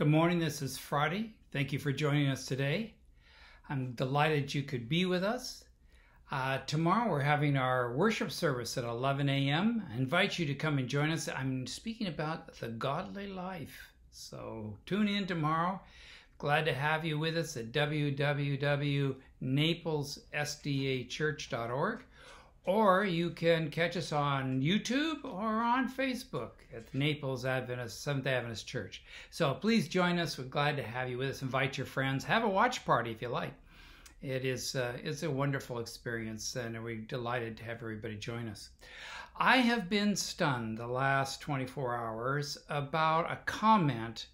Good morning. This is Friday. Thank you for joining us today. I'm delighted you could be with us. Uh, tomorrow we're having our worship service at 11 a.m. I invite you to come and join us. I'm speaking about the godly life. So tune in tomorrow. Glad to have you with us at www.naplessdachurch.org or you can catch us on YouTube or on Facebook at Naples Adventist Seventh Adventist Church. So please join us. We're glad to have you with us. Invite your friends. Have a watch party if you like. It is uh, it's a wonderful experience, and we're delighted to have everybody join us. I have been stunned the last 24 hours about a comment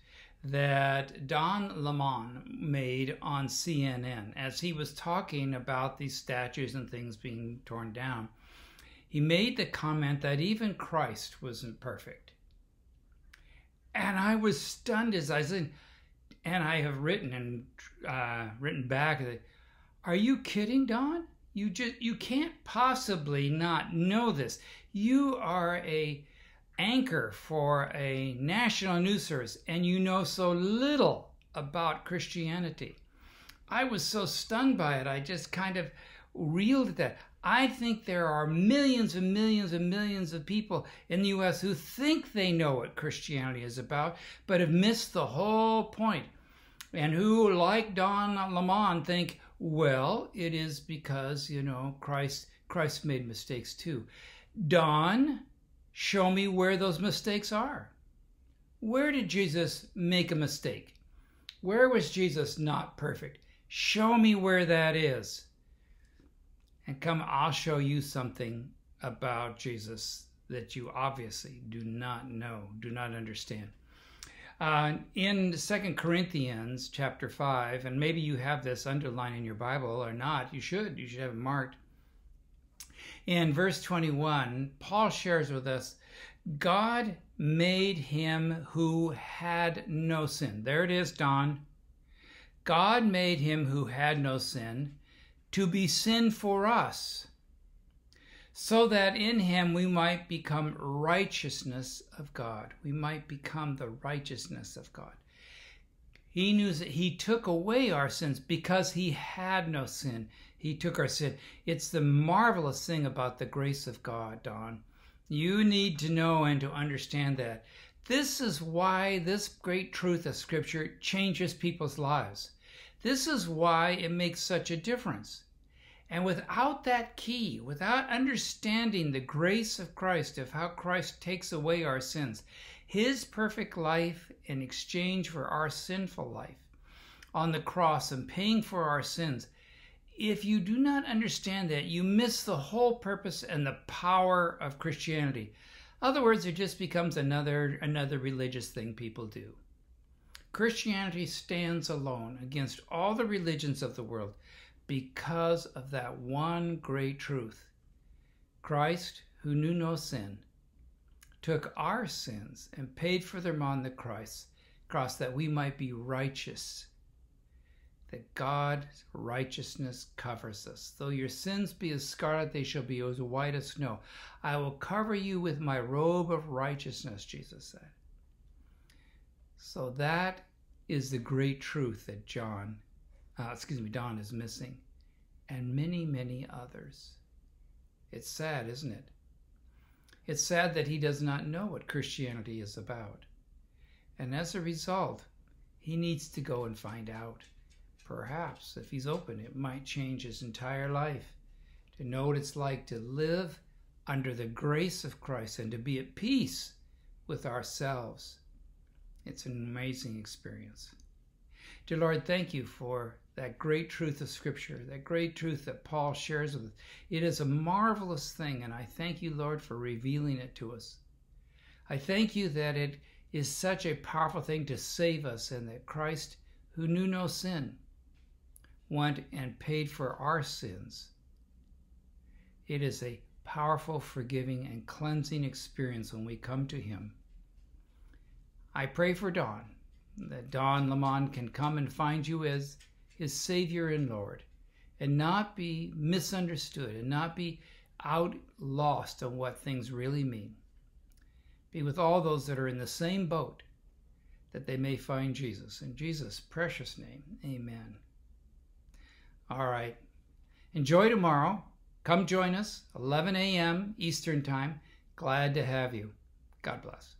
that Don Lemon made on CNN as he was talking about these statues and things being torn down. He made the comment that even Christ wasn't perfect. And I was stunned as I said, and I have written and uh, written back are you kidding, Don? You just you can't possibly not know this. You are a anchor for a national news service and you know so little about Christianity. I was so stunned by it. I just kind of reeled at that. I think there are millions and millions and millions of people in the U.S. who think they know what Christianity is about, but have missed the whole point, and who, like Don Lemon, think, well, it is because you know Christ Christ made mistakes too. Don Show me where those mistakes are. Where did Jesus make a mistake? Where was Jesus not perfect? Show me where that is. And come, I'll show you something about Jesus that you obviously do not know, do not understand. Uh, in Second Corinthians chapter 5, and maybe you have this underlined in your Bible or not, you should, you should have it marked. In verse 21, Paul shares with us God made him who had no sin. There it is, Don. God made him who had no sin to be sin for us, so that in him we might become righteousness of God. We might become the righteousness of God. He knew that he took away our sins because he had no sin. He took our sin. It's the marvelous thing about the grace of God, Don. You need to know and to understand that. This is why this great truth of Scripture changes people's lives. This is why it makes such a difference. And without that key, without understanding the grace of Christ, of how Christ takes away our sins, his perfect life in exchange for our sinful life on the cross and paying for our sins, if you do not understand that, you miss the whole purpose and the power of Christianity. Other words, it just becomes another another religious thing people do. Christianity stands alone against all the religions of the world because of that one great truth. Christ, who knew no sin, took our sins and paid for them on the cross, cross that we might be righteous that God's righteousness covers us. Though your sins be as scarlet, they shall be as white as snow. I will cover you with my robe of righteousness, Jesus said. So that is the great truth that John, uh, excuse me, Don is missing, and many, many others. It's sad, isn't it? It's sad that he does not know what Christianity is about. And as a result, he needs to go and find out. Perhaps, if he's open, it might change his entire life to know what it's like to live under the grace of Christ and to be at peace with ourselves. It's an amazing experience. Dear Lord, thank you for that great truth of Scripture, that great truth that Paul shares with us. It is a marvelous thing, and I thank you, Lord, for revealing it to us. I thank you that it is such a powerful thing to save us, and that Christ, who knew no sin, went and paid for our sins. It is a powerful, forgiving, and cleansing experience when we come to Him. I pray for that Don Lemon can come and find you as his Savior and Lord, and not be misunderstood, and not be out lost on what things really mean. Be with all those that are in the same boat, that they may find Jesus. In Jesus' precious name, amen. All right. Enjoy tomorrow. Come join us, 11 a.m. Eastern Time. Glad to have you. God bless.